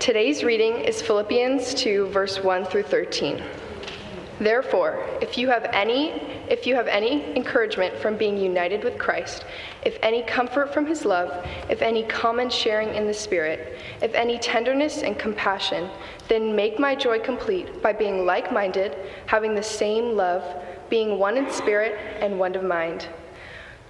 Today's reading is Philippians 2, verse 1 through 13. Therefore, if you have any if you have any encouragement from being united with Christ, if any comfort from his love, if any common sharing in the Spirit, if any tenderness and compassion, then make my joy complete by being like minded, having the same love, being one in spirit and one of mind.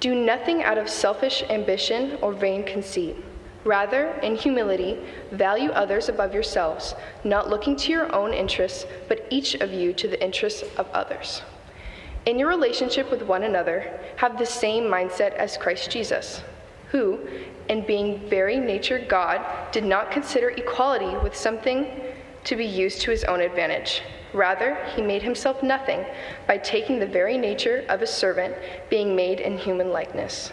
Do nothing out of selfish ambition or vain conceit. Rather, in humility, value others above yourselves, not looking to your own interests, but each of you to the interests of others. In your relationship with one another, have the same mindset as Christ Jesus, who, in being very nature God, did not consider equality with something to be used to his own advantage. Rather, he made himself nothing by taking the very nature of a servant, being made in human likeness.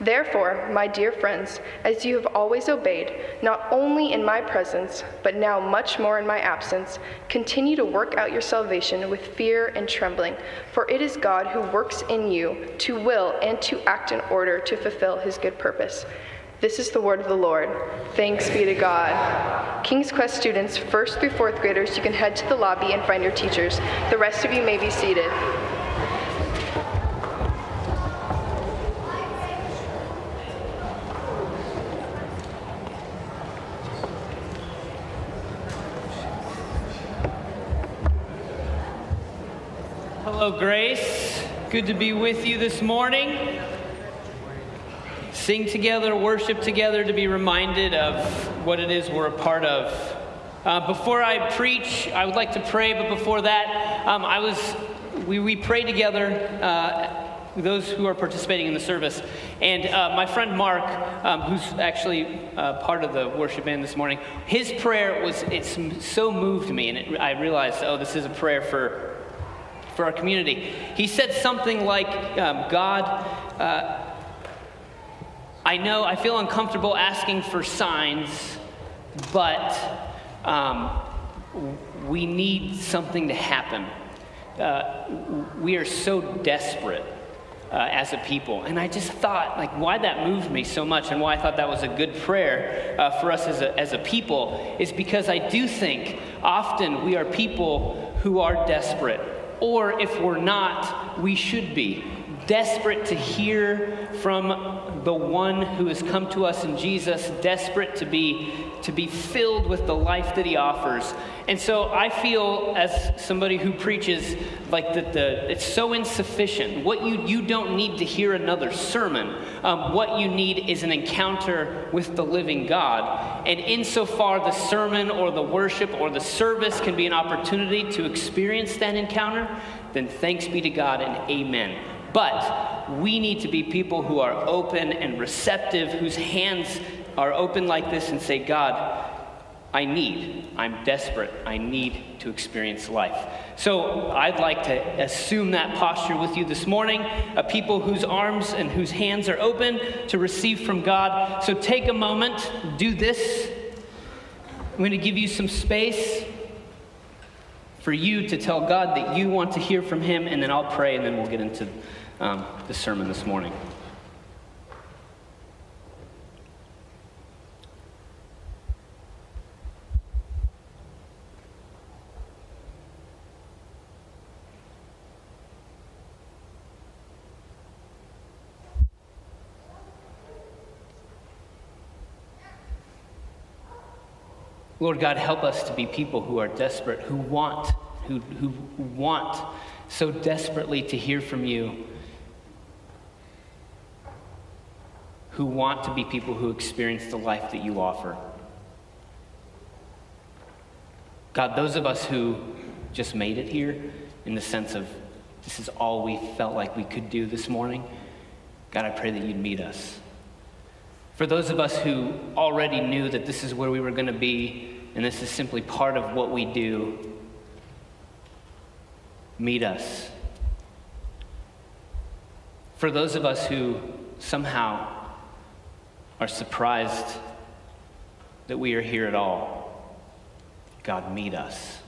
Therefore, my dear friends, as you have always obeyed, not only in my presence, but now much more in my absence, continue to work out your salvation with fear and trembling, for it is God who works in you to will and to act in order to fulfill his good purpose. This is the word of the Lord. Thanks be to God. King's Quest students, first through fourth graders, you can head to the lobby and find your teachers. The rest of you may be seated. Grace. Good to be with you this morning. Sing together, worship together to be reminded of what it is we're a part of. Uh, before I preach, I would like to pray, but before that, um, I was we, we pray together. Uh, those who are participating in the service. And uh, my friend Mark, um, who's actually uh, part of the worship band this morning, his prayer was, it's so moved me. And it, I realized, oh, this is a prayer for for our community. He said something like, um, God, uh, I know I feel uncomfortable asking for signs, but um, we need something to happen. Uh, we are so desperate uh, as a people. And I just thought, like, why that moved me so much and why I thought that was a good prayer uh, for us as a, as a people is because I do think often we are people who are desperate or if we're not, we should be. Desperate to hear from the one who has come to us in Jesus, desperate to be, to be filled with the life that he offers. And so I feel, as somebody who preaches, like that the it's so insufficient. What you you don't need to hear another sermon. Um, what you need is an encounter with the living God. And insofar the sermon or the worship or the service can be an opportunity to experience that encounter, then thanks be to God and amen. But we need to be people who are open and receptive, whose hands are open like this and say, God, I need, I'm desperate, I need to experience life. So I'd like to assume that posture with you this morning, a people whose arms and whose hands are open to receive from God. So take a moment, do this. I'm going to give you some space for you to tell God that you want to hear from Him, and then I'll pray, and then we'll get into um, the sermon this morning. Lord God, help us to be people who are desperate, who want, who, who want so desperately to hear from you, who want to be people who experience the life that you offer. God, those of us who just made it here in the sense of this is all we felt like we could do this morning, God, I pray that you'd meet us. For those of us who already knew that this is where we were going to be and this is simply part of what we do, meet us For those of us who somehow are surprised that we are here at all, God, meet us.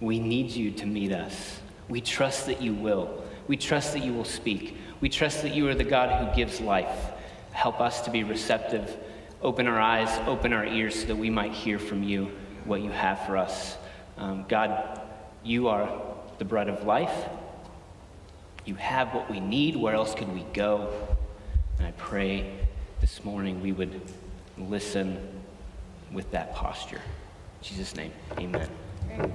We need you to meet us. We trust that you will. We trust that you will speak. We trust that you are the God who gives life. Help us to be receptive. Open our eyes, open our ears so that we might hear from you what you have for us. Um, God, you are the bread of life. You have what we need. Where else could we go? And I pray this morning we would listen with that posture. In Jesus' name, amen. amen.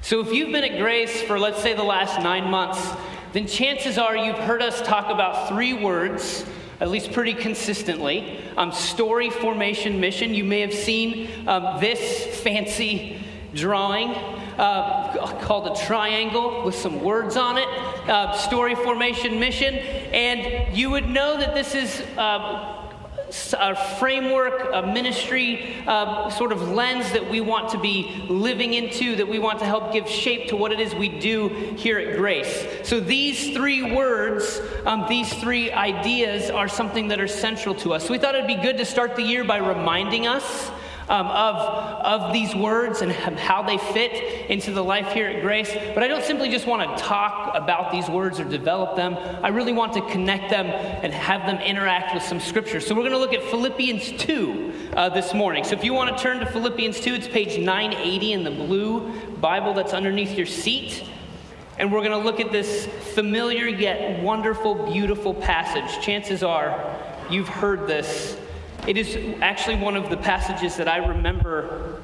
So, if you've been at Grace for, let's say, the last nine months, then chances are you've heard us talk about three words, at least pretty consistently um, story, formation, mission. You may have seen um, this fancy drawing uh, called a triangle with some words on it uh, story, formation, mission. And you would know that this is. Uh, a framework, a ministry uh, sort of lens that we want to be living into, that we want to help give shape to what it is we do here at Grace. So these three words, um, these three ideas are something that are central to us. So we thought it'd be good to start the year by reminding us um, of, of these words and how they fit into the life here at Grace. But I don't simply just want to talk about these words or develop them. I really want to connect them and have them interact with some scripture. So we're going to look at Philippians 2 uh, this morning. So if you want to turn to Philippians 2, it's page 980 in the blue Bible that's underneath your seat. And we're going to look at this familiar yet wonderful, beautiful passage. Chances are you've heard this it is actually one of the passages that I remember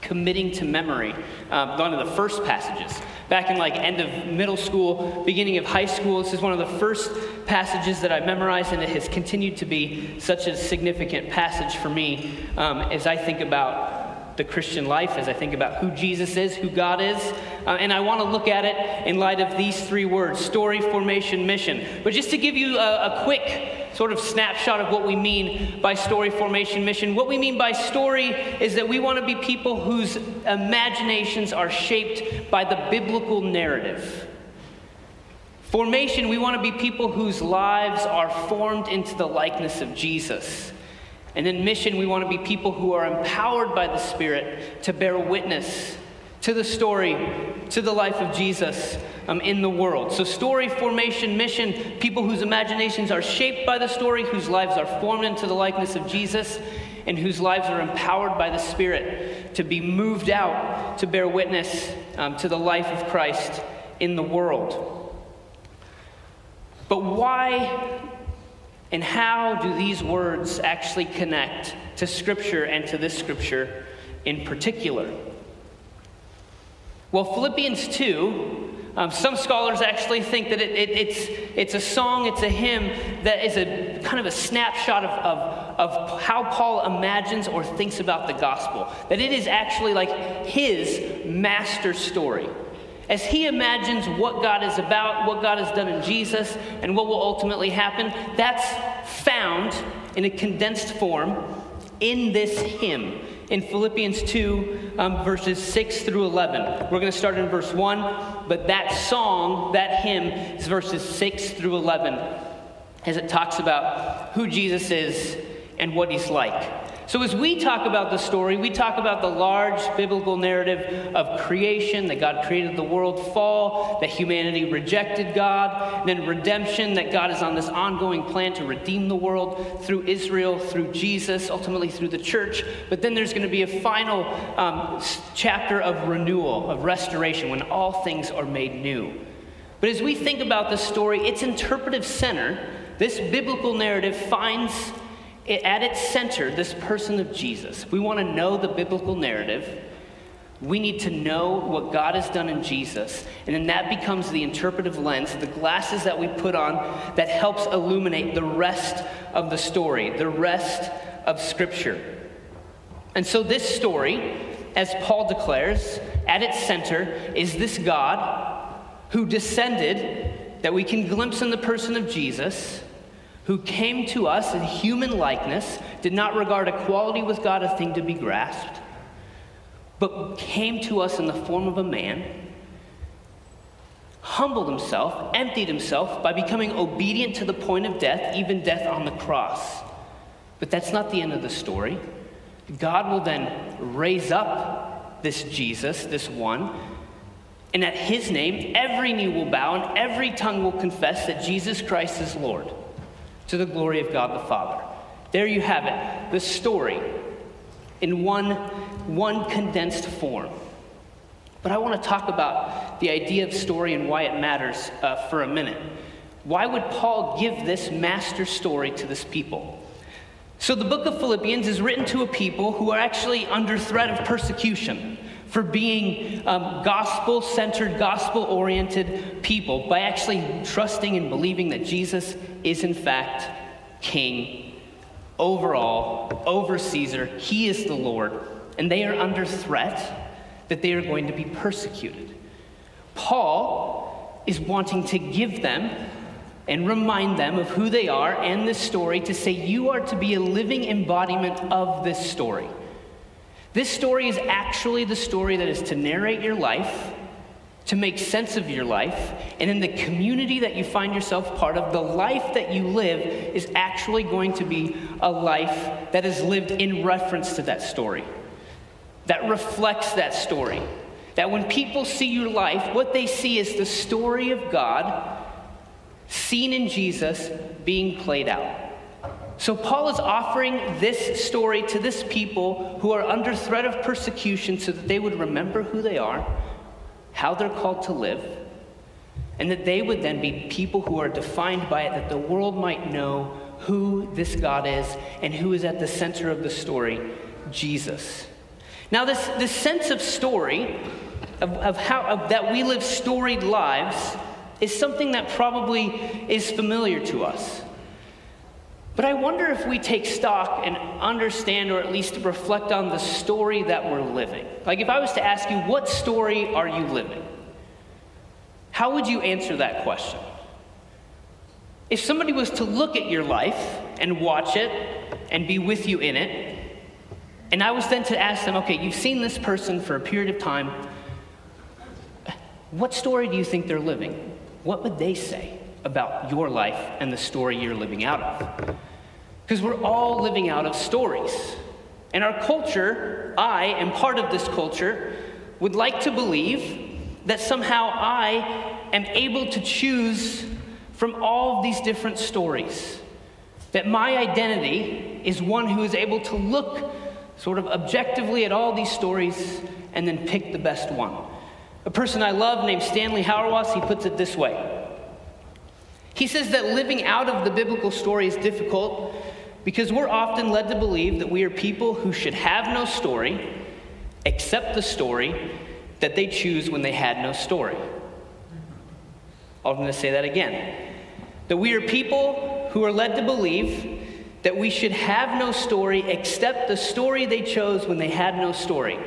committing to memory, uh, one of the first passages. Back in like end of middle school, beginning of high school, this is one of the first passages that I memorized, and it has continued to be such a significant passage for me um, as I think about the Christian life as I think about who Jesus is, who God is. Uh, and I want to look at it in light of these three words story, formation, mission. But just to give you a, a quick sort of snapshot of what we mean by story, formation, mission, what we mean by story is that we want to be people whose imaginations are shaped by the biblical narrative. Formation, we want to be people whose lives are formed into the likeness of Jesus. And in mission, we want to be people who are empowered by the Spirit to bear witness to the story, to the life of Jesus um, in the world. So, story, formation, mission, people whose imaginations are shaped by the story, whose lives are formed into the likeness of Jesus, and whose lives are empowered by the Spirit to be moved out to bear witness um, to the life of Christ in the world. But why and how do these words actually connect to Scripture and to this Scripture in particular? Well, Philippians 2, um, some scholars actually think that it, it, it's, it's a song, it's a hymn that is a kind of a snapshot of, of, of how Paul imagines or thinks about the gospel. That it is actually like his master story as he imagines what God is about, what God has done in Jesus, and what will ultimately happen, that's found in a condensed form in this hymn in Philippians 2, um, verses 6 through 11. We're going to start in verse 1, but that song, that hymn, is verses 6 through 11 as it talks about who Jesus is and what he's like. So, as we talk about the story, we talk about the large biblical narrative of creation that God created the world, fall, that humanity rejected God, then redemption, that God is on this ongoing plan to redeem the world through Israel, through Jesus, ultimately through the church. But then there's going to be a final um, chapter of renewal, of restoration, when all things are made new. But as we think about the story, its interpretive center, this biblical narrative finds at its center, this person of Jesus. We want to know the biblical narrative. We need to know what God has done in Jesus. And then that becomes the interpretive lens, the glasses that we put on that helps illuminate the rest of the story, the rest of Scripture. And so, this story, as Paul declares, at its center is this God who descended, that we can glimpse in the person of Jesus who came to us in human likeness, did not regard equality with God a thing to be grasped, but came to us in the form of a man, humbled himself, emptied himself by becoming obedient to the point of death, even death on the cross. But that's not the end of the story. God will then raise up this Jesus, this one, and at his name, every knee will bow and every tongue will confess that Jesus Christ is Lord to the glory of God the Father. There you have it, the story in one, one condensed form. But I want to talk about the idea of story and why it matters uh, for a minute. Why would Paul give this master story to this people? So, the book of Philippians is written to a people who are actually under threat of persecution for being um, gospel centered, gospel oriented people by actually trusting and believing that Jesus is, in fact, king over all, over Caesar. He is the Lord. And they are under threat that they are going to be persecuted. Paul is wanting to give them and remind them of who they are and this story to say, You are to be a living embodiment of this story. This story is actually the story that is to narrate your life, to make sense of your life, and in the community that you find yourself part of, the life that you live is actually going to be a life that is lived in reference to that story, that reflects that story. That when people see your life, what they see is the story of God seen in Jesus being played out. So, Paul is offering this story to this people who are under threat of persecution so that they would remember who they are, how they're called to live, and that they would then be people who are defined by it, that the world might know who this God is and who is at the center of the story Jesus. Now, this, this sense of story, of, of how of, that we live storied lives, is something that probably is familiar to us. But I wonder if we take stock and understand or at least reflect on the story that we're living. Like, if I was to ask you, what story are you living? How would you answer that question? If somebody was to look at your life and watch it and be with you in it, and I was then to ask them, okay, you've seen this person for a period of time, what story do you think they're living? What would they say? about your life and the story you're living out of. Because we're all living out of stories. And our culture, I am part of this culture, would like to believe that somehow I am able to choose from all these different stories. That my identity is one who is able to look sort of objectively at all these stories and then pick the best one. A person I love named Stanley Hauerwas, he puts it this way he says that living out of the biblical story is difficult because we're often led to believe that we are people who should have no story except the story that they choose when they had no story. I'm going to say that again. That we are people who are led to believe that we should have no story except the story they chose when they had no story.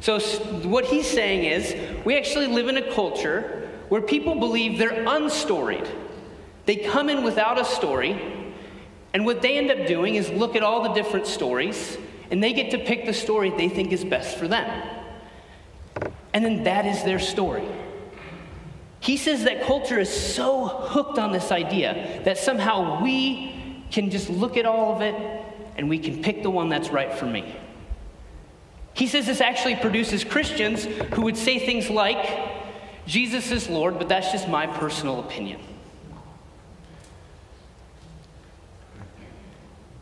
So, what he's saying is, we actually live in a culture where people believe they're unstoried. They come in without a story, and what they end up doing is look at all the different stories, and they get to pick the story they think is best for them. And then that is their story. He says that culture is so hooked on this idea that somehow we can just look at all of it and we can pick the one that's right for me. He says this actually produces Christians who would say things like, Jesus is Lord, but that's just my personal opinion.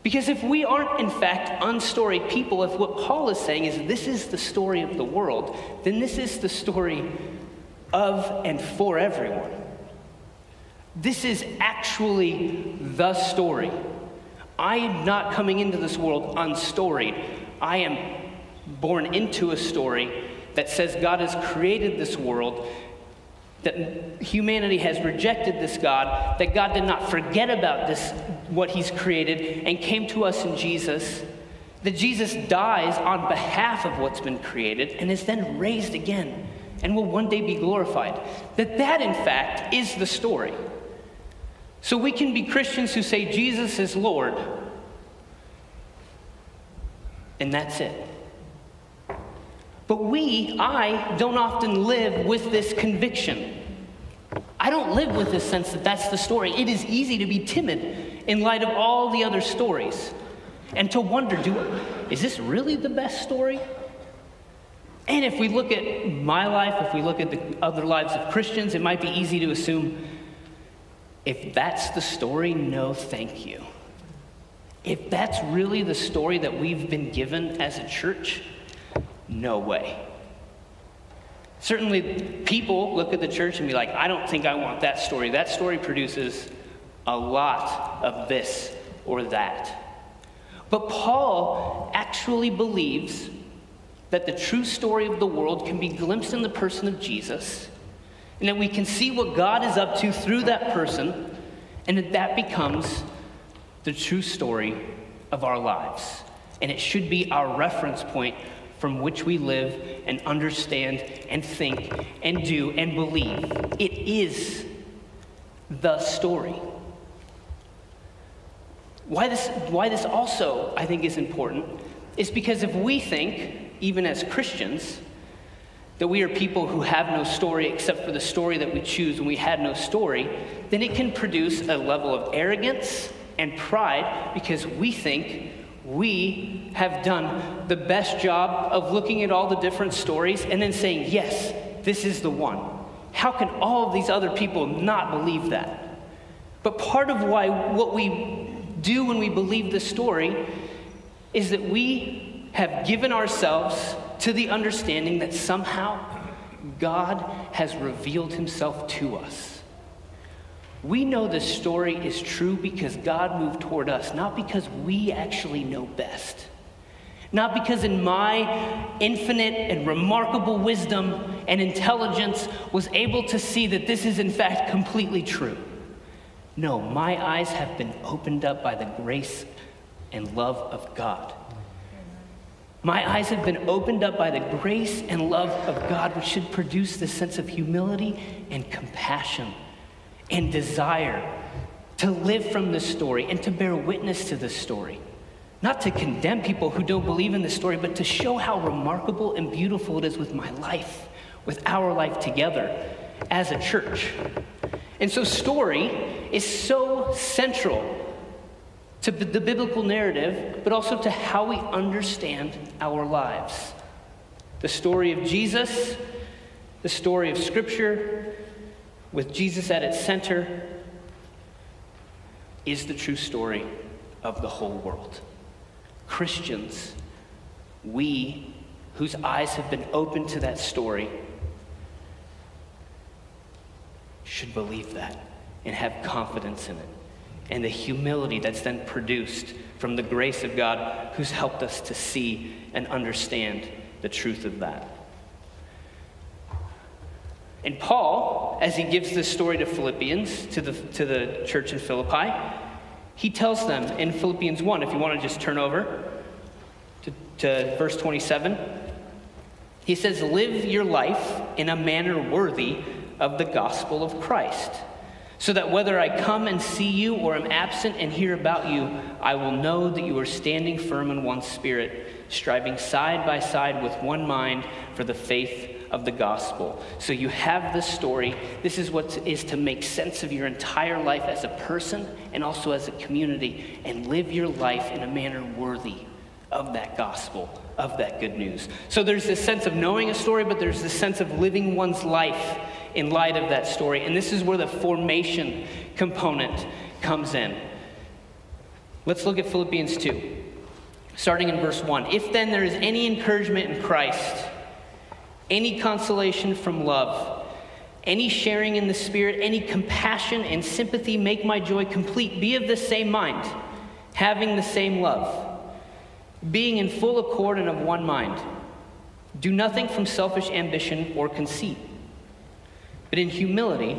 Because if we aren't, in fact, unstoried people, if what Paul is saying is this is the story of the world, then this is the story of and for everyone. This is actually the story. I am not coming into this world unstoried. I am born into a story that says God has created this world that humanity has rejected this God, that God did not forget about this, what He's created, and came to us in Jesus, that Jesus dies on behalf of what's been created and is then raised again and will one day be glorified. That that, in fact, is the story. So we can be Christians who say Jesus is Lord, and that's it. But we, I, don't often live with this conviction. I don't live with this sense that that's the story. It is easy to be timid in light of all the other stories and to wonder do, is this really the best story? And if we look at my life, if we look at the other lives of Christians, it might be easy to assume if that's the story, no thank you. If that's really the story that we've been given as a church, no way. Certainly, people look at the church and be like, I don't think I want that story. That story produces a lot of this or that. But Paul actually believes that the true story of the world can be glimpsed in the person of Jesus, and that we can see what God is up to through that person, and that that becomes the true story of our lives. And it should be our reference point from which we live and understand and think and do and believe. It is the story. Why this, why this also, I think, is important is because if we think, even as Christians, that we are people who have no story except for the story that we choose when we had no story, then it can produce a level of arrogance and pride because we think we have done the best job of looking at all the different stories and then saying, yes, this is the one. How can all of these other people not believe that? But part of why what we do when we believe the story is that we have given ourselves to the understanding that somehow God has revealed himself to us. We know the story is true because God moved toward us, not because we actually know best. Not because in my infinite and remarkable wisdom and intelligence was able to see that this is in fact completely true. No, my eyes have been opened up by the grace and love of God. My eyes have been opened up by the grace and love of God, which should produce this sense of humility and compassion and desire to live from this story and to bear witness to this story. Not to condemn people who don't believe in this story, but to show how remarkable and beautiful it is with my life, with our life together as a church. And so, story is so central to the biblical narrative, but also to how we understand our lives. The story of Jesus, the story of Scripture, with Jesus at its center, is the true story of the whole world. Christians, we whose eyes have been opened to that story, should believe that and have confidence in it. And the humility that's then produced from the grace of God who's helped us to see and understand the truth of that. And Paul, as he gives this story to Philippians, to the, to the church in Philippi, he tells them in Philippians 1, if you want to just turn over to, to verse 27, he says, Live your life in a manner worthy of the gospel of Christ, so that whether I come and see you or am absent and hear about you, I will know that you are standing firm in one spirit, striving side by side with one mind for the faith of the gospel. So you have this story. This is what is to make sense of your entire life as a person and also as a community and live your life in a manner worthy of that gospel, of that good news. So there's this sense of knowing a story, but there's this sense of living one's life in light of that story. And this is where the formation component comes in. Let's look at Philippians 2, starting in verse 1. If then there is any encouragement in Christ, any consolation from love, any sharing in the Spirit, any compassion and sympathy make my joy complete. Be of the same mind, having the same love, being in full accord and of one mind. Do nothing from selfish ambition or conceit, but in humility,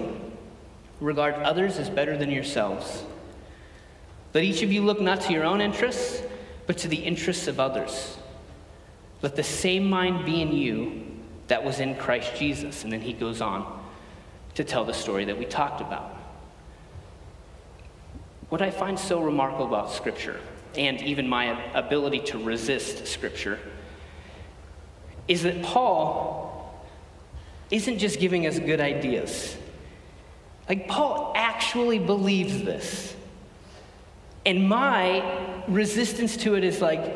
regard others as better than yourselves. Let each of you look not to your own interests, but to the interests of others. Let the same mind be in you that was in Christ Jesus. And then he goes on to tell the story that we talked about. What I find so remarkable about Scripture, and even my ability to resist Scripture, is that Paul isn't just giving us good ideas. Like, Paul actually believes this. And my resistance to it is like,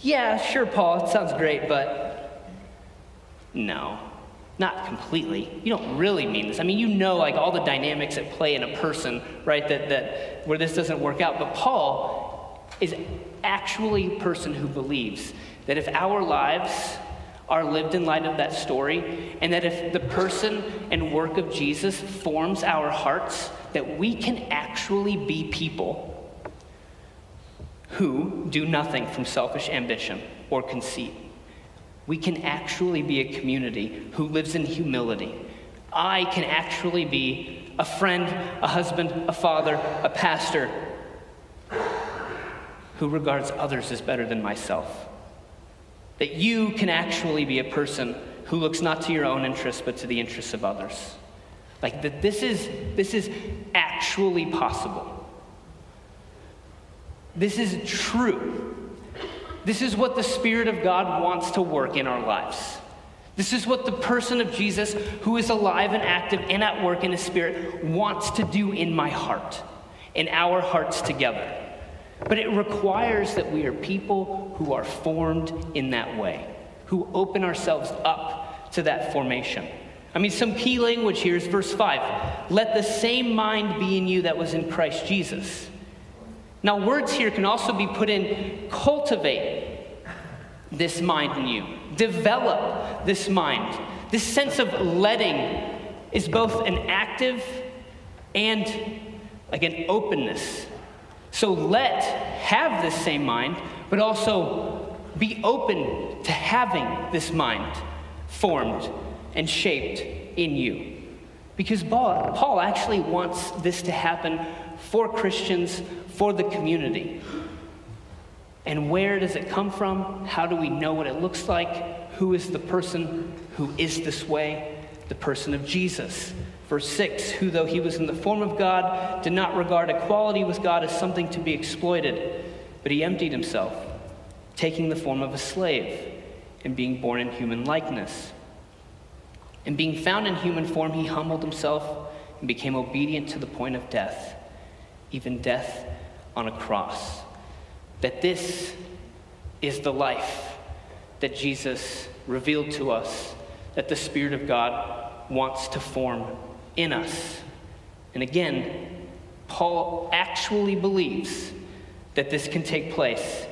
yeah, sure, Paul, it sounds great, but no, not completely. You don't really mean this. I mean, you know, like all the dynamics at play in a person, right, that, that where this doesn't work out. But Paul is actually a person who believes that if our lives are lived in light of that story, and that if the person and work of Jesus forms our hearts, that we can actually be people who do nothing from selfish ambition or conceit. We can actually be a community who lives in humility. I can actually be a friend, a husband, a father, a pastor who regards others as better than myself. That you can actually be a person who looks not to your own interests but to the interests of others. Like that this is this is actually possible. This is true. This is what the Spirit of God wants to work in our lives. This is what the person of Jesus, who is alive and active and at work in His Spirit, wants to do in my heart, in our hearts together. But it requires that we are people who are formed in that way, who open ourselves up to that formation. I mean, some key language here is verse 5 Let the same mind be in you that was in Christ Jesus. Now, words here can also be put in cultivate this mind in you, develop this mind. This sense of letting is both an active and like an openness. So let have this same mind, but also be open to having this mind formed and shaped in you. Because Paul actually wants this to happen for Christians for the community. And where does it come from? How do we know what it looks like? Who is the person who is this way? The person of Jesus. Verse 6 Who, though he was in the form of God, did not regard equality with God as something to be exploited, but he emptied himself, taking the form of a slave, and being born in human likeness. And being found in human form, he humbled himself and became obedient to the point of death, even death on a cross. That this is the life that Jesus revealed to us, that the Spirit of God wants to form in us. And again, Paul actually believes that this can take place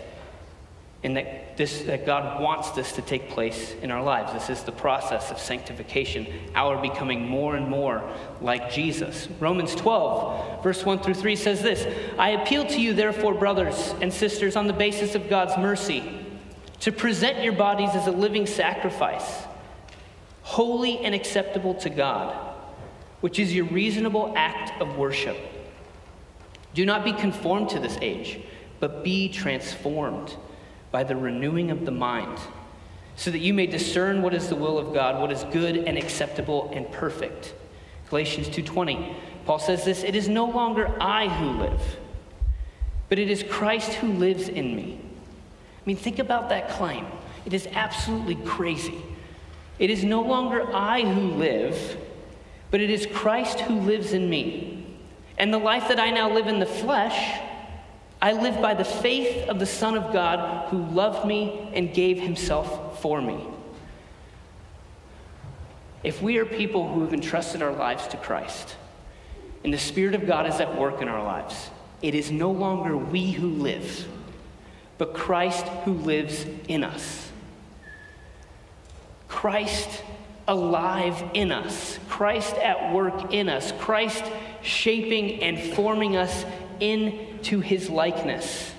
and that, this, that God wants this to take place in our lives. This is the process of sanctification, our becoming more and more like Jesus. Romans 12, verse 1 through 3 says this I appeal to you, therefore, brothers and sisters, on the basis of God's mercy, to present your bodies as a living sacrifice, holy and acceptable to God, which is your reasonable act of worship. Do not be conformed to this age, but be transformed by the renewing of the mind, so that you may discern what is the will of God, what is good and acceptable and perfect. Galatians 2:20. Paul says this, it is no longer I who live, but it is Christ who lives in me. I mean, think about that claim. It is absolutely crazy. It is no longer I who live, but it is Christ who lives in me. And the life that I now live in the flesh, I live by the faith of the Son of God who loved me and gave himself for me. If we are people who have entrusted our lives to Christ, and the Spirit of God is at work in our lives, it is no longer we who live, but Christ who lives in us. Christ alive in us, Christ at work in us, Christ shaping and forming us into his likeness.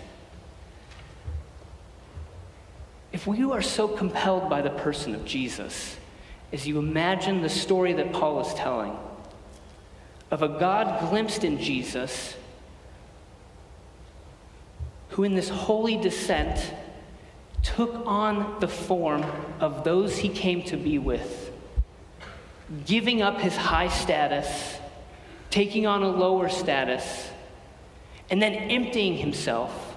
If you are so compelled by the person of Jesus, as you imagine the story that Paul is telling of a God glimpsed in Jesus, who in this holy descent took on the form of those he came to be with, giving up his high status, taking on a lower status and then emptying himself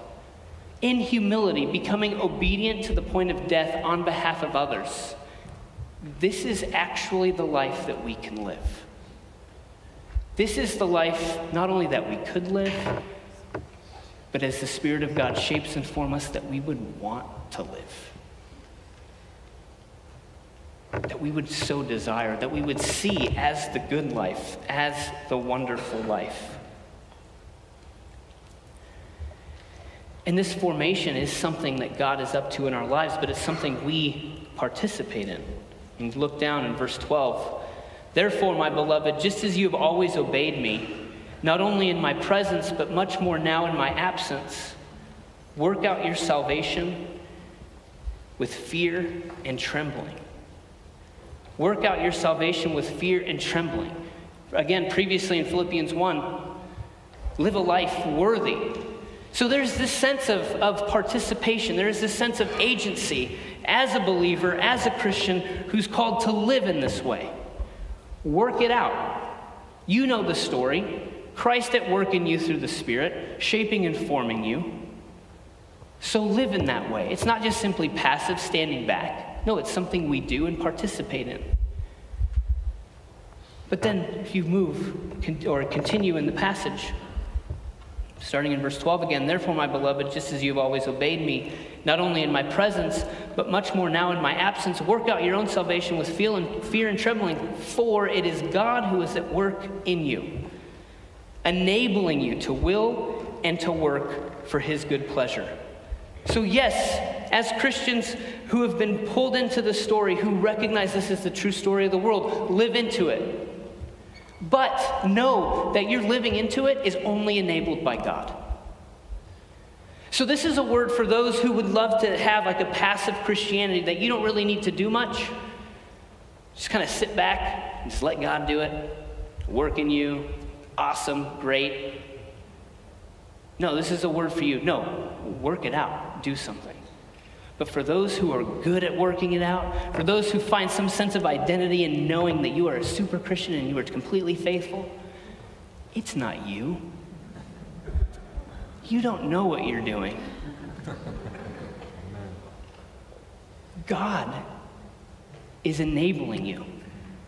in humility, becoming obedient to the point of death on behalf of others. This is actually the life that we can live. This is the life not only that we could live, but as the Spirit of God shapes and forms us, that we would want to live. That we would so desire, that we would see as the good life, as the wonderful life. And this formation is something that God is up to in our lives, but it's something we participate in. And look down in verse 12. Therefore, my beloved, just as you have always obeyed me, not only in my presence, but much more now in my absence, work out your salvation with fear and trembling. Work out your salvation with fear and trembling. Again, previously in Philippians 1, live a life worthy. So there's this sense of, of participation, there is this sense of agency as a believer, as a Christian who's called to live in this way. Work it out. You know the story. Christ at work in you through the Spirit, shaping and forming you. So live in that way. It's not just simply passive standing back. No, it's something we do and participate in. But then, if you move or continue in the passage, starting in verse 12 again, therefore, my beloved, just as you have always obeyed me, not only in my presence, but much more now in my absence, work out your own salvation with fear and trembling, for it is God who is at work in you enabling you to will and to work for His good pleasure. So, yes, as Christians who have been pulled into the story, who recognize this is the true story of the world, live into it. But know that you're living into it is only enabled by God. So, this is a word for those who would love to have like a passive Christianity that you don't really need to do much. Just kind of sit back and just let God do it, work in you, awesome, great. No, this is a word for you. No, work it out, do something. But for those who are good at working it out, for those who find some sense of identity in knowing that you are a super Christian and you are completely faithful, it's not you. You don't know what you're doing. God is enabling you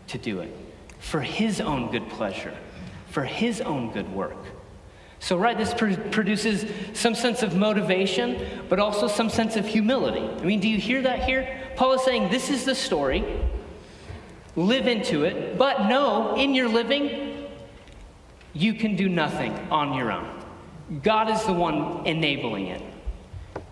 to do it for His own good pleasure for his own good work. So, right, this pr- produces some sense of motivation, but also some sense of humility. I mean, do you hear that here? Paul is saying, This is the story, live into it, but know in your living, you can do nothing on your own. God is the one enabling it.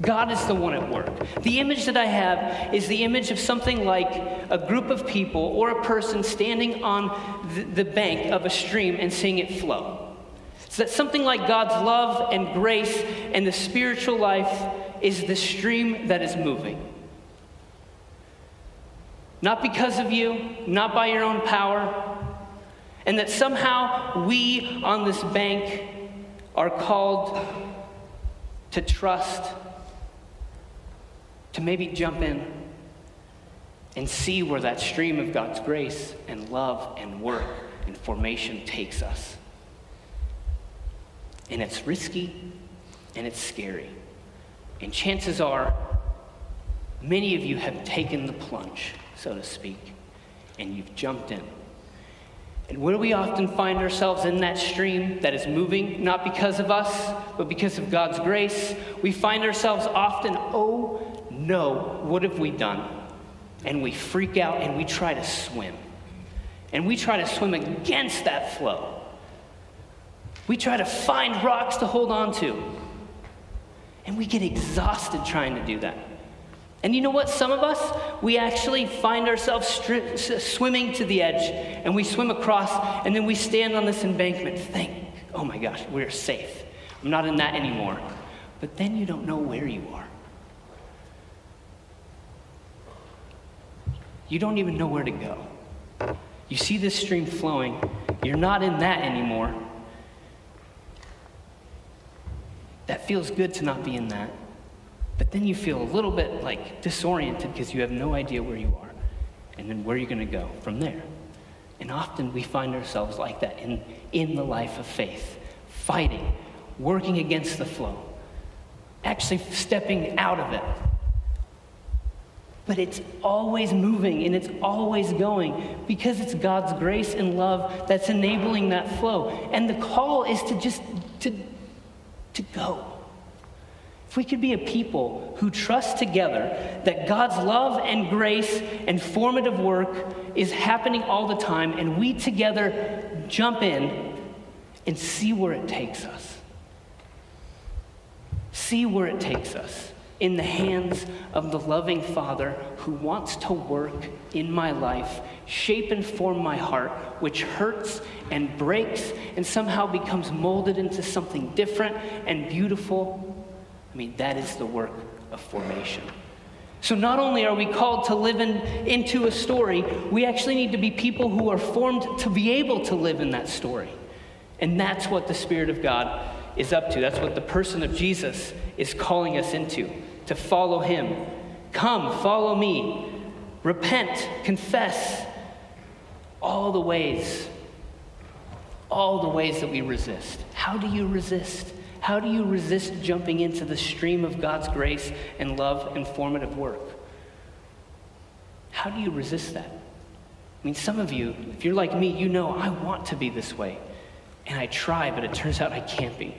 God is the one at work. The image that I have is the image of something like a group of people or a person standing on the, the bank of a stream and seeing it flow. So that something like God's love and grace and the spiritual life is the stream that is moving. Not because of you, not by your own power, and that somehow we on this bank are called to trust to maybe jump in and see where that stream of God's grace and love and work and formation takes us. And it's risky and it's scary. And chances are, many of you have taken the plunge, so to speak, and you've jumped in. And where we often find ourselves in that stream that is moving, not because of us, but because of God's grace, we find ourselves often, oh no, what have we done? And we freak out and we try to swim. And we try to swim against that flow. We try to find rocks to hold on to. And we get exhausted trying to do that. And you know what? Some of us, we actually find ourselves stri- swimming to the edge and we swim across and then we stand on this embankment. Think, oh my gosh, we're safe. I'm not in that anymore. But then you don't know where you are. you don't even know where to go. You see this stream flowing, you're not in that anymore. That feels good to not be in that. But then you feel a little bit like disoriented because you have no idea where you are and then where you're going to go from there. And often we find ourselves like that in, in the life of faith, fighting, working against the flow, actually stepping out of it but it's always moving and it's always going because it's God's grace and love that's enabling that flow. And the call is to just to, to go. If we could be a people who trust together that God's love and grace and formative work is happening all the time, and we together jump in and see where it takes us. See where it takes us in the hands of the loving Father who wants to work in my life, shape and form my heart, which hurts and breaks and somehow becomes molded into something different and beautiful. I mean, that is the work of formation. So, not only are we called to live in, into a story, we actually need to be people who are formed to be able to live in that story. And that's what the Spirit of God is up to. That's what the person of Jesus is calling us into to follow him. Come, follow me. Repent, confess. All the ways, all the ways that we resist. How do you resist? How do you resist jumping into the stream of God's grace and love and formative work? How do you resist that? I mean, some of you, if you're like me, you know I want to be this way. And I try, but it turns out I can't be.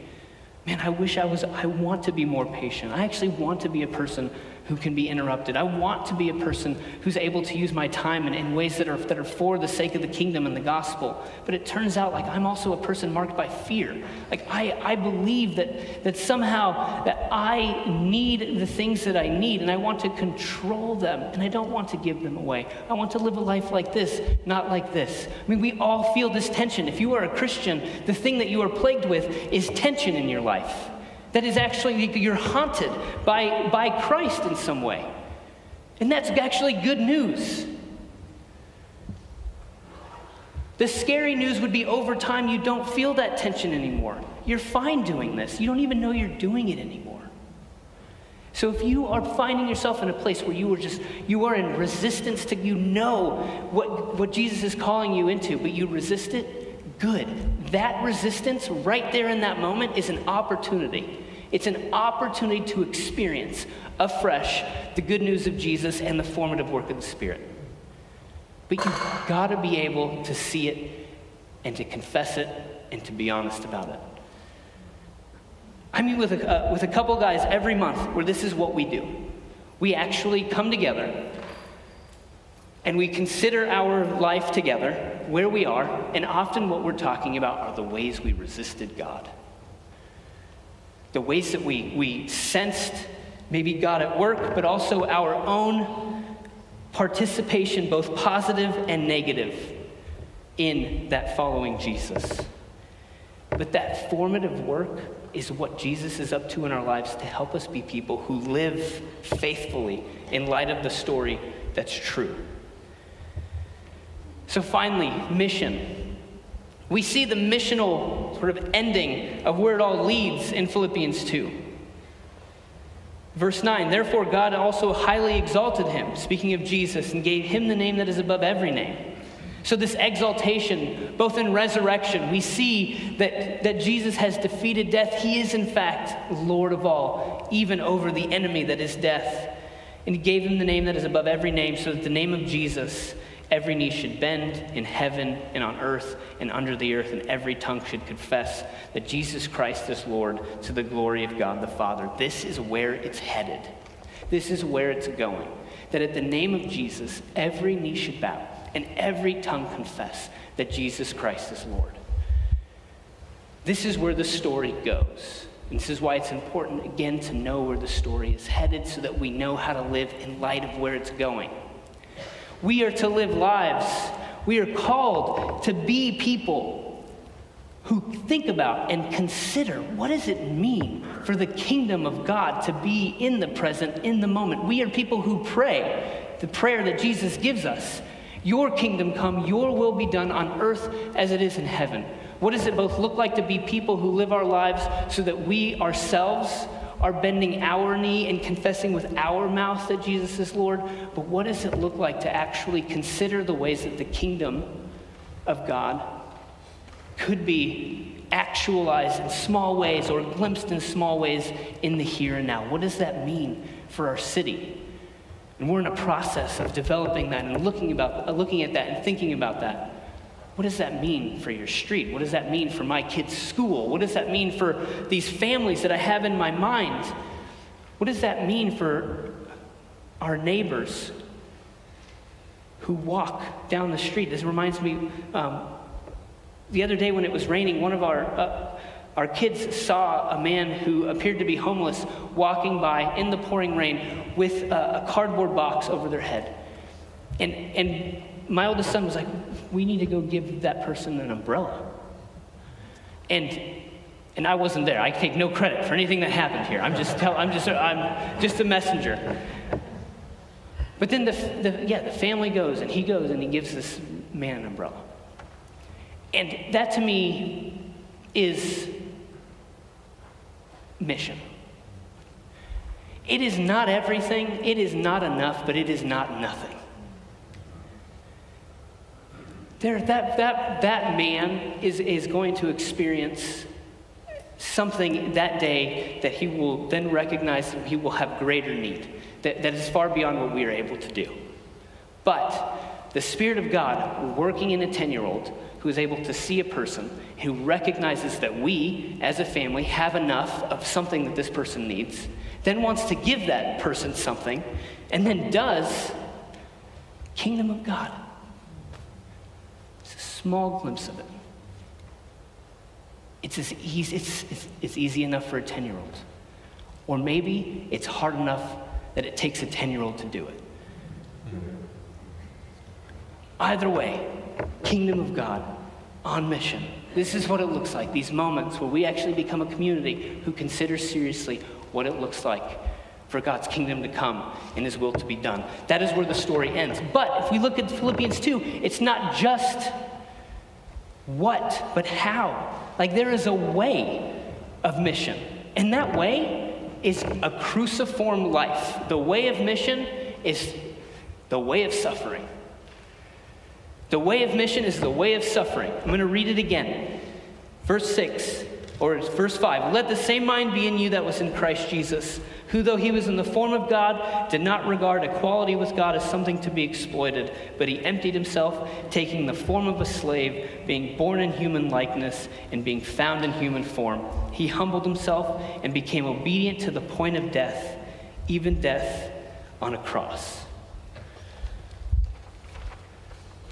Man, I wish I was, I want to be more patient. I actually want to be a person who can be interrupted. I want to be a person who's able to use my time in, in ways that are, that are for the sake of the kingdom and the gospel. But it turns out like I'm also a person marked by fear. Like I, I believe that, that somehow that I need the things that I need and I want to control them and I don't want to give them away. I want to live a life like this, not like this. I mean, we all feel this tension. If you are a Christian, the thing that you are plagued with is tension in your life. That is actually, you're haunted by, by Christ in some way. And that's actually good news. The scary news would be over time, you don't feel that tension anymore. You're fine doing this. You don't even know you're doing it anymore. So if you are finding yourself in a place where you are just you are in resistance to you know what, what Jesus is calling you into, but you resist it, good. That resistance right there in that moment is an opportunity it's an opportunity to experience afresh the good news of Jesus and the formative work of the Spirit. But you've got to be able to see it and to confess it and to be honest about it. I meet with a, uh, with a couple guys every month where this is what we do. We actually come together and we consider our life together, where we are, and often what we're talking about are the ways we resisted God the ways that we, we sensed maybe God at work, but also our own participation, both positive and negative, in that following Jesus. But that formative work is what Jesus is up to in our lives to help us be people who live faithfully in light of the story that's true. So, finally, mission. We see the missional sort of ending of where it all leads in Philippians 2. Verse 9, therefore God also highly exalted him, speaking of Jesus, and gave him the name that is above every name. So, this exaltation, both in resurrection, we see that, that Jesus has defeated death. He is, in fact, Lord of all, even over the enemy that is death. And he gave him the name that is above every name, so that the name of Jesus Every knee should bend in heaven and on earth and under the earth, and every tongue should confess that Jesus Christ is Lord to the glory of God the Father. This is where it's headed. This is where it's going. That at the name of Jesus, every knee should bow and every tongue confess that Jesus Christ is Lord. This is where the story goes. And this is why it's important, again, to know where the story is headed so that we know how to live in light of where it's going. We are to live lives. We are called to be people who think about and consider what does it mean for the kingdom of God to be in the present, in the moment. We are people who pray the prayer that Jesus gives us. Your kingdom come, your will be done on earth as it is in heaven. What does it both look like to be people who live our lives so that we ourselves are bending our knee and confessing with our mouth that Jesus is Lord, but what does it look like to actually consider the ways that the kingdom of God could be actualized in small ways or glimpsed in small ways in the here and now? What does that mean for our city? And we're in a process of developing that and looking, about, looking at that and thinking about that. What does that mean for your street? What does that mean for my kids' school? What does that mean for these families that I have in my mind? What does that mean for our neighbors who walk down the street? This reminds me um, the other day when it was raining, one of our uh, our kids saw a man who appeared to be homeless walking by in the pouring rain with a, a cardboard box over their head. And, and my oldest son was like, We need to go give that person an umbrella. And, and I wasn't there. I take no credit for anything that happened here. I'm just, tell, I'm just, I'm just a messenger. But then the, the, yeah, the family goes and he goes and he gives this man an umbrella. And that to me is mission. It is not everything, it is not enough, but it is not nothing. There, that, that, that man is, is going to experience something that day that he will then recognize that he will have greater need, that, that is far beyond what we are able to do. But the Spirit of God working in a 10 year old who is able to see a person, who recognizes that we, as a family, have enough of something that this person needs, then wants to give that person something, and then does kingdom of God. Small glimpse of it. It's, as easy, it's, it's, it's easy enough for a 10 year old. Or maybe it's hard enough that it takes a 10 year old to do it. Either way, kingdom of God on mission. This is what it looks like, these moments where we actually become a community who considers seriously what it looks like for God's kingdom to come and his will to be done. That is where the story ends. But if we look at Philippians 2, it's not just what, but how. Like there is a way of mission. And that way is a cruciform life. The way of mission is the way of suffering. The way of mission is the way of suffering. I'm going to read it again. Verse 6, or verse 5 Let the same mind be in you that was in Christ Jesus, who, though he was in the form of God, did not regard equality with God as something to be exploited, but he emptied himself, taking the form of a slave, being born in human likeness, and being found in human form. He humbled himself and became obedient to the point of death, even death on a cross.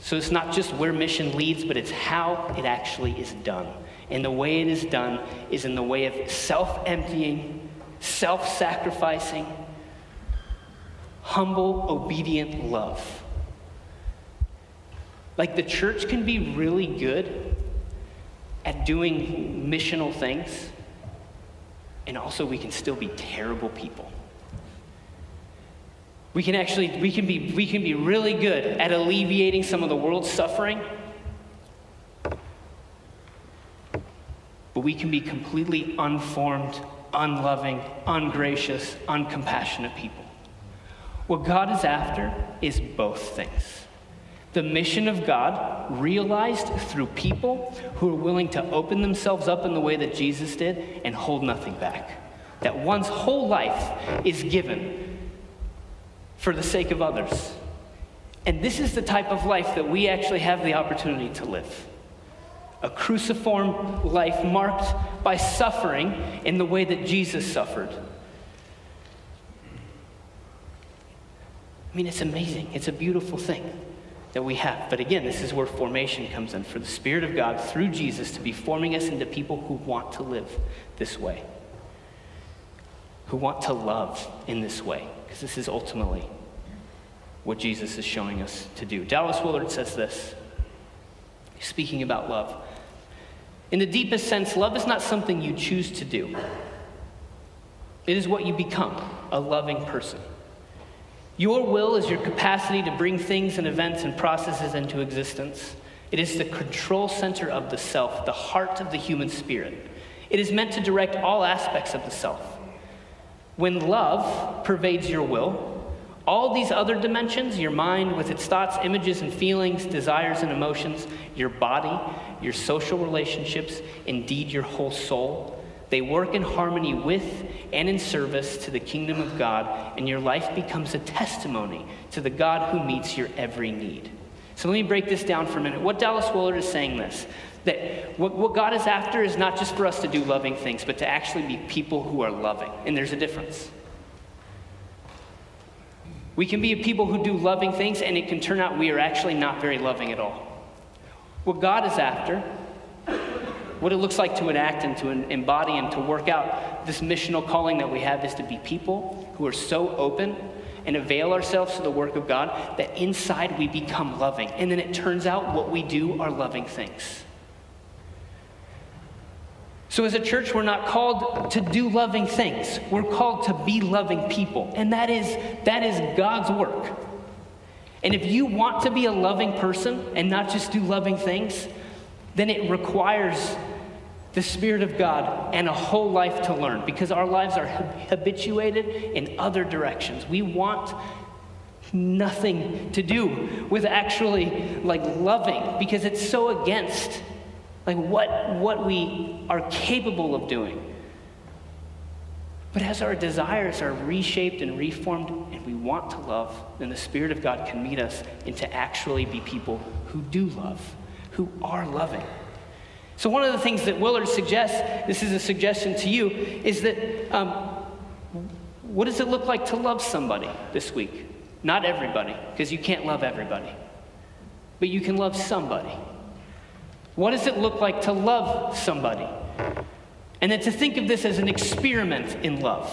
So it's not just where mission leads, but it's how it actually is done. And the way it is done is in the way of self emptying, self sacrificing, humble, obedient love. Like the church can be really good at doing missional things, and also we can still be terrible people. We can actually we can be we can be really good at alleviating some of the world's suffering. But we can be completely unformed, unloving, ungracious, uncompassionate people. What God is after is both things. The mission of God realized through people who are willing to open themselves up in the way that Jesus did and hold nothing back. That one's whole life is given for the sake of others. And this is the type of life that we actually have the opportunity to live a cruciform life marked by suffering in the way that Jesus suffered. I mean, it's amazing. It's a beautiful thing that we have. But again, this is where formation comes in for the Spirit of God through Jesus to be forming us into people who want to live this way, who want to love in this way because this is ultimately what Jesus is showing us to do. Dallas Willard says this, speaking about love. In the deepest sense, love is not something you choose to do. It is what you become, a loving person. Your will is your capacity to bring things and events and processes into existence. It is the control center of the self, the heart of the human spirit. It is meant to direct all aspects of the self. When love pervades your will, all these other dimensions, your mind with its thoughts, images, and feelings, desires, and emotions, your body, your social relationships, indeed your whole soul, They work in harmony with and in service to the kingdom of God, and your life becomes a testimony to the God who meets your every need. So let me break this down for a minute. What Dallas Willard is saying this that what, what God is after is not just for us to do loving things, but to actually be people who are loving. And there's a difference. We can be people who do loving things, and it can turn out we are actually not very loving at all. What God is after what it looks like to enact and to embody and to work out this missional calling that we have is to be people who are so open and avail ourselves to the work of God that inside we become loving. And then it turns out what we do are loving things. So, as a church, we're not called to do loving things. We're called to be loving people. And that is, that is God's work. And if you want to be a loving person and not just do loving things, then it requires the Spirit of God and a whole life to learn because our lives are habituated in other directions. We want nothing to do with actually like loving because it's so against like what what we are capable of doing. But as our desires are reshaped and reformed we want to love, then the Spirit of God can meet us into actually be people who do love, who are loving. So, one of the things that Willard suggests, this is a suggestion to you, is that um, what does it look like to love somebody this week? Not everybody, because you can't love everybody, but you can love somebody. What does it look like to love somebody? And then to think of this as an experiment in love.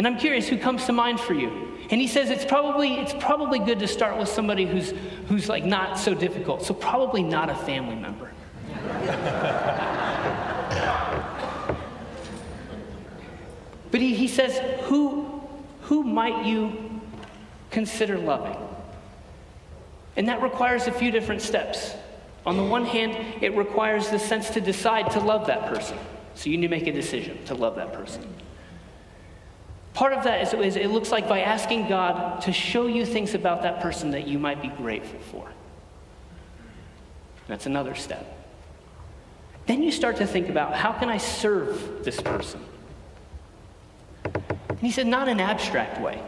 And I'm curious who comes to mind for you. And he says it's probably, it's probably good to start with somebody who's, who's like not so difficult. So probably not a family member. but he, he says, who, who might you consider loving? And that requires a few different steps. On the one hand, it requires the sense to decide to love that person. So you need to make a decision to love that person. Part of that is, is, it looks like by asking God to show you things about that person that you might be grateful for. That's another step. Then you start to think about how can I serve this person? And he said, not in an abstract way.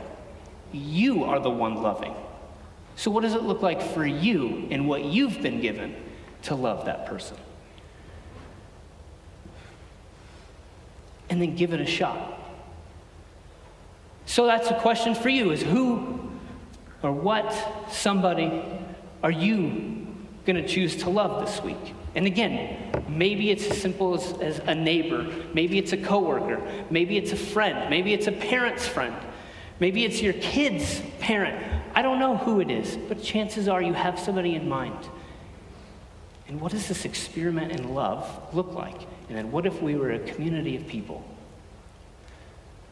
You are the one loving. So, what does it look like for you and what you've been given to love that person? And then give it a shot. So that's a question for you is who or what somebody are you going to choose to love this week? And again, maybe it's as simple as, as a neighbor, maybe it's a coworker, maybe it's a friend, maybe it's a parent's friend, maybe it's your kid's parent. I don't know who it is, but chances are you have somebody in mind. And what does this experiment in love look like? And then what if we were a community of people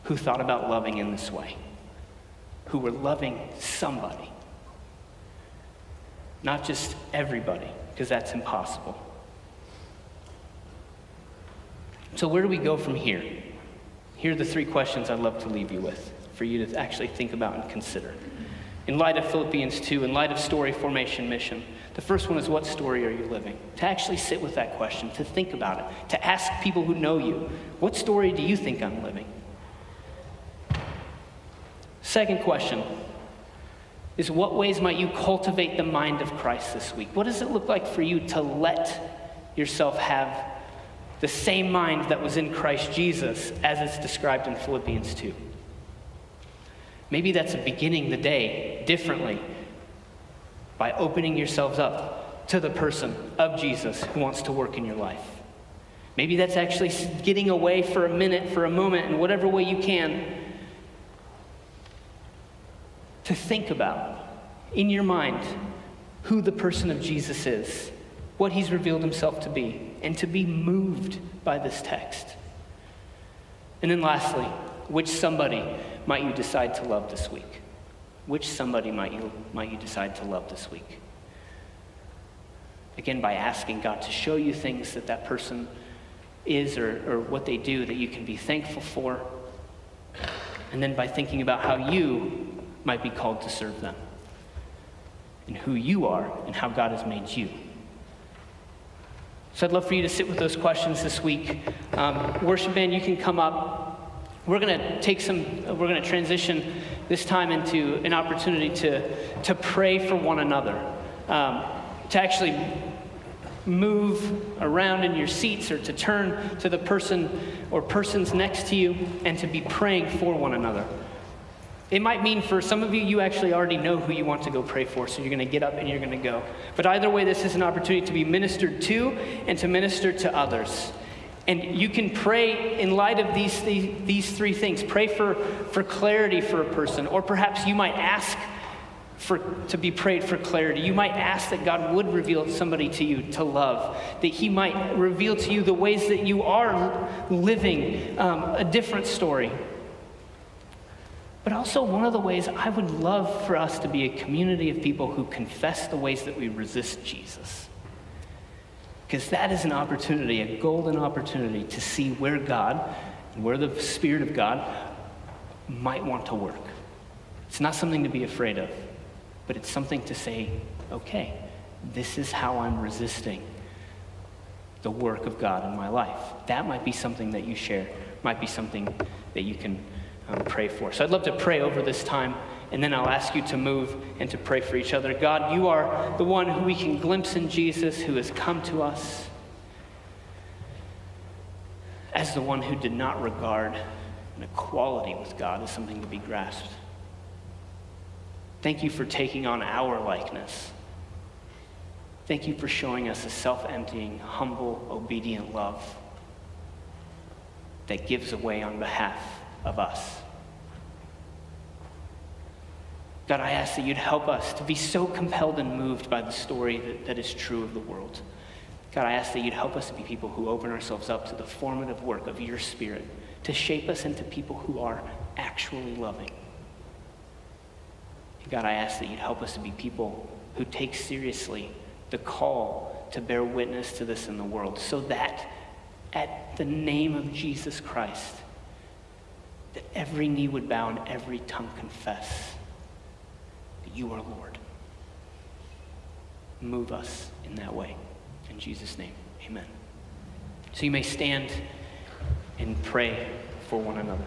who thought about loving in this way, who were loving somebody, not just everybody, because that's impossible. So, where do we go from here? Here are the three questions I'd love to leave you with for you to actually think about and consider. In light of Philippians 2, in light of story formation mission, the first one is what story are you living? To actually sit with that question, to think about it, to ask people who know you, what story do you think I'm living? Second question is what ways might you cultivate the mind of Christ this week? What does it look like for you to let yourself have the same mind that was in Christ Jesus as it's described in Philippians 2? Maybe that's a beginning the day differently by opening yourselves up to the person of Jesus who wants to work in your life. Maybe that's actually getting away for a minute, for a moment, in whatever way you can to think about in your mind who the person of Jesus is, what he's revealed himself to be, and to be moved by this text. And then lastly, which somebody might you decide to love this week? Which somebody might you, might you decide to love this week? Again, by asking God to show you things that that person is or, or what they do that you can be thankful for. And then by thinking about how you might be called to serve them, and who you are, and how God has made you. So I'd love for you to sit with those questions this week. Um, worship band, you can come up. We're going to take some, we're going to transition this time into an opportunity to, to pray for one another, um, to actually move around in your seats or to turn to the person or persons next to you and to be praying for one another. It might mean for some of you, you actually already know who you want to go pray for, so you're going to get up and you're going to go. But either way, this is an opportunity to be ministered to and to minister to others. And you can pray in light of these, these, these three things. Pray for, for clarity for a person, or perhaps you might ask for, to be prayed for clarity. You might ask that God would reveal somebody to you to love, that He might reveal to you the ways that you are living um, a different story. But also, one of the ways I would love for us to be a community of people who confess the ways that we resist Jesus. Because that is an opportunity, a golden opportunity to see where God, and where the Spirit of God might want to work. It's not something to be afraid of but it's something to say, okay, this is how I'm resisting the work of God in my life. That might be something that you share, might be something that you can um, pray for. So I'd love to pray over this time, and then I'll ask you to move and to pray for each other. God, you are the one who we can glimpse in Jesus, who has come to us as the one who did not regard an equality with God as something to be grasped Thank you for taking on our likeness. Thank you for showing us a self emptying, humble, obedient love that gives away on behalf of us. God, I ask that you'd help us to be so compelled and moved by the story that, that is true of the world. God, I ask that you'd help us to be people who open ourselves up to the formative work of your Spirit to shape us into people who are actually loving. God, I ask that you'd help us to be people who take seriously the call to bear witness to this in the world so that at the name of Jesus Christ, that every knee would bow and every tongue confess that you are Lord. Move us in that way. In Jesus' name, amen. So you may stand and pray for one another.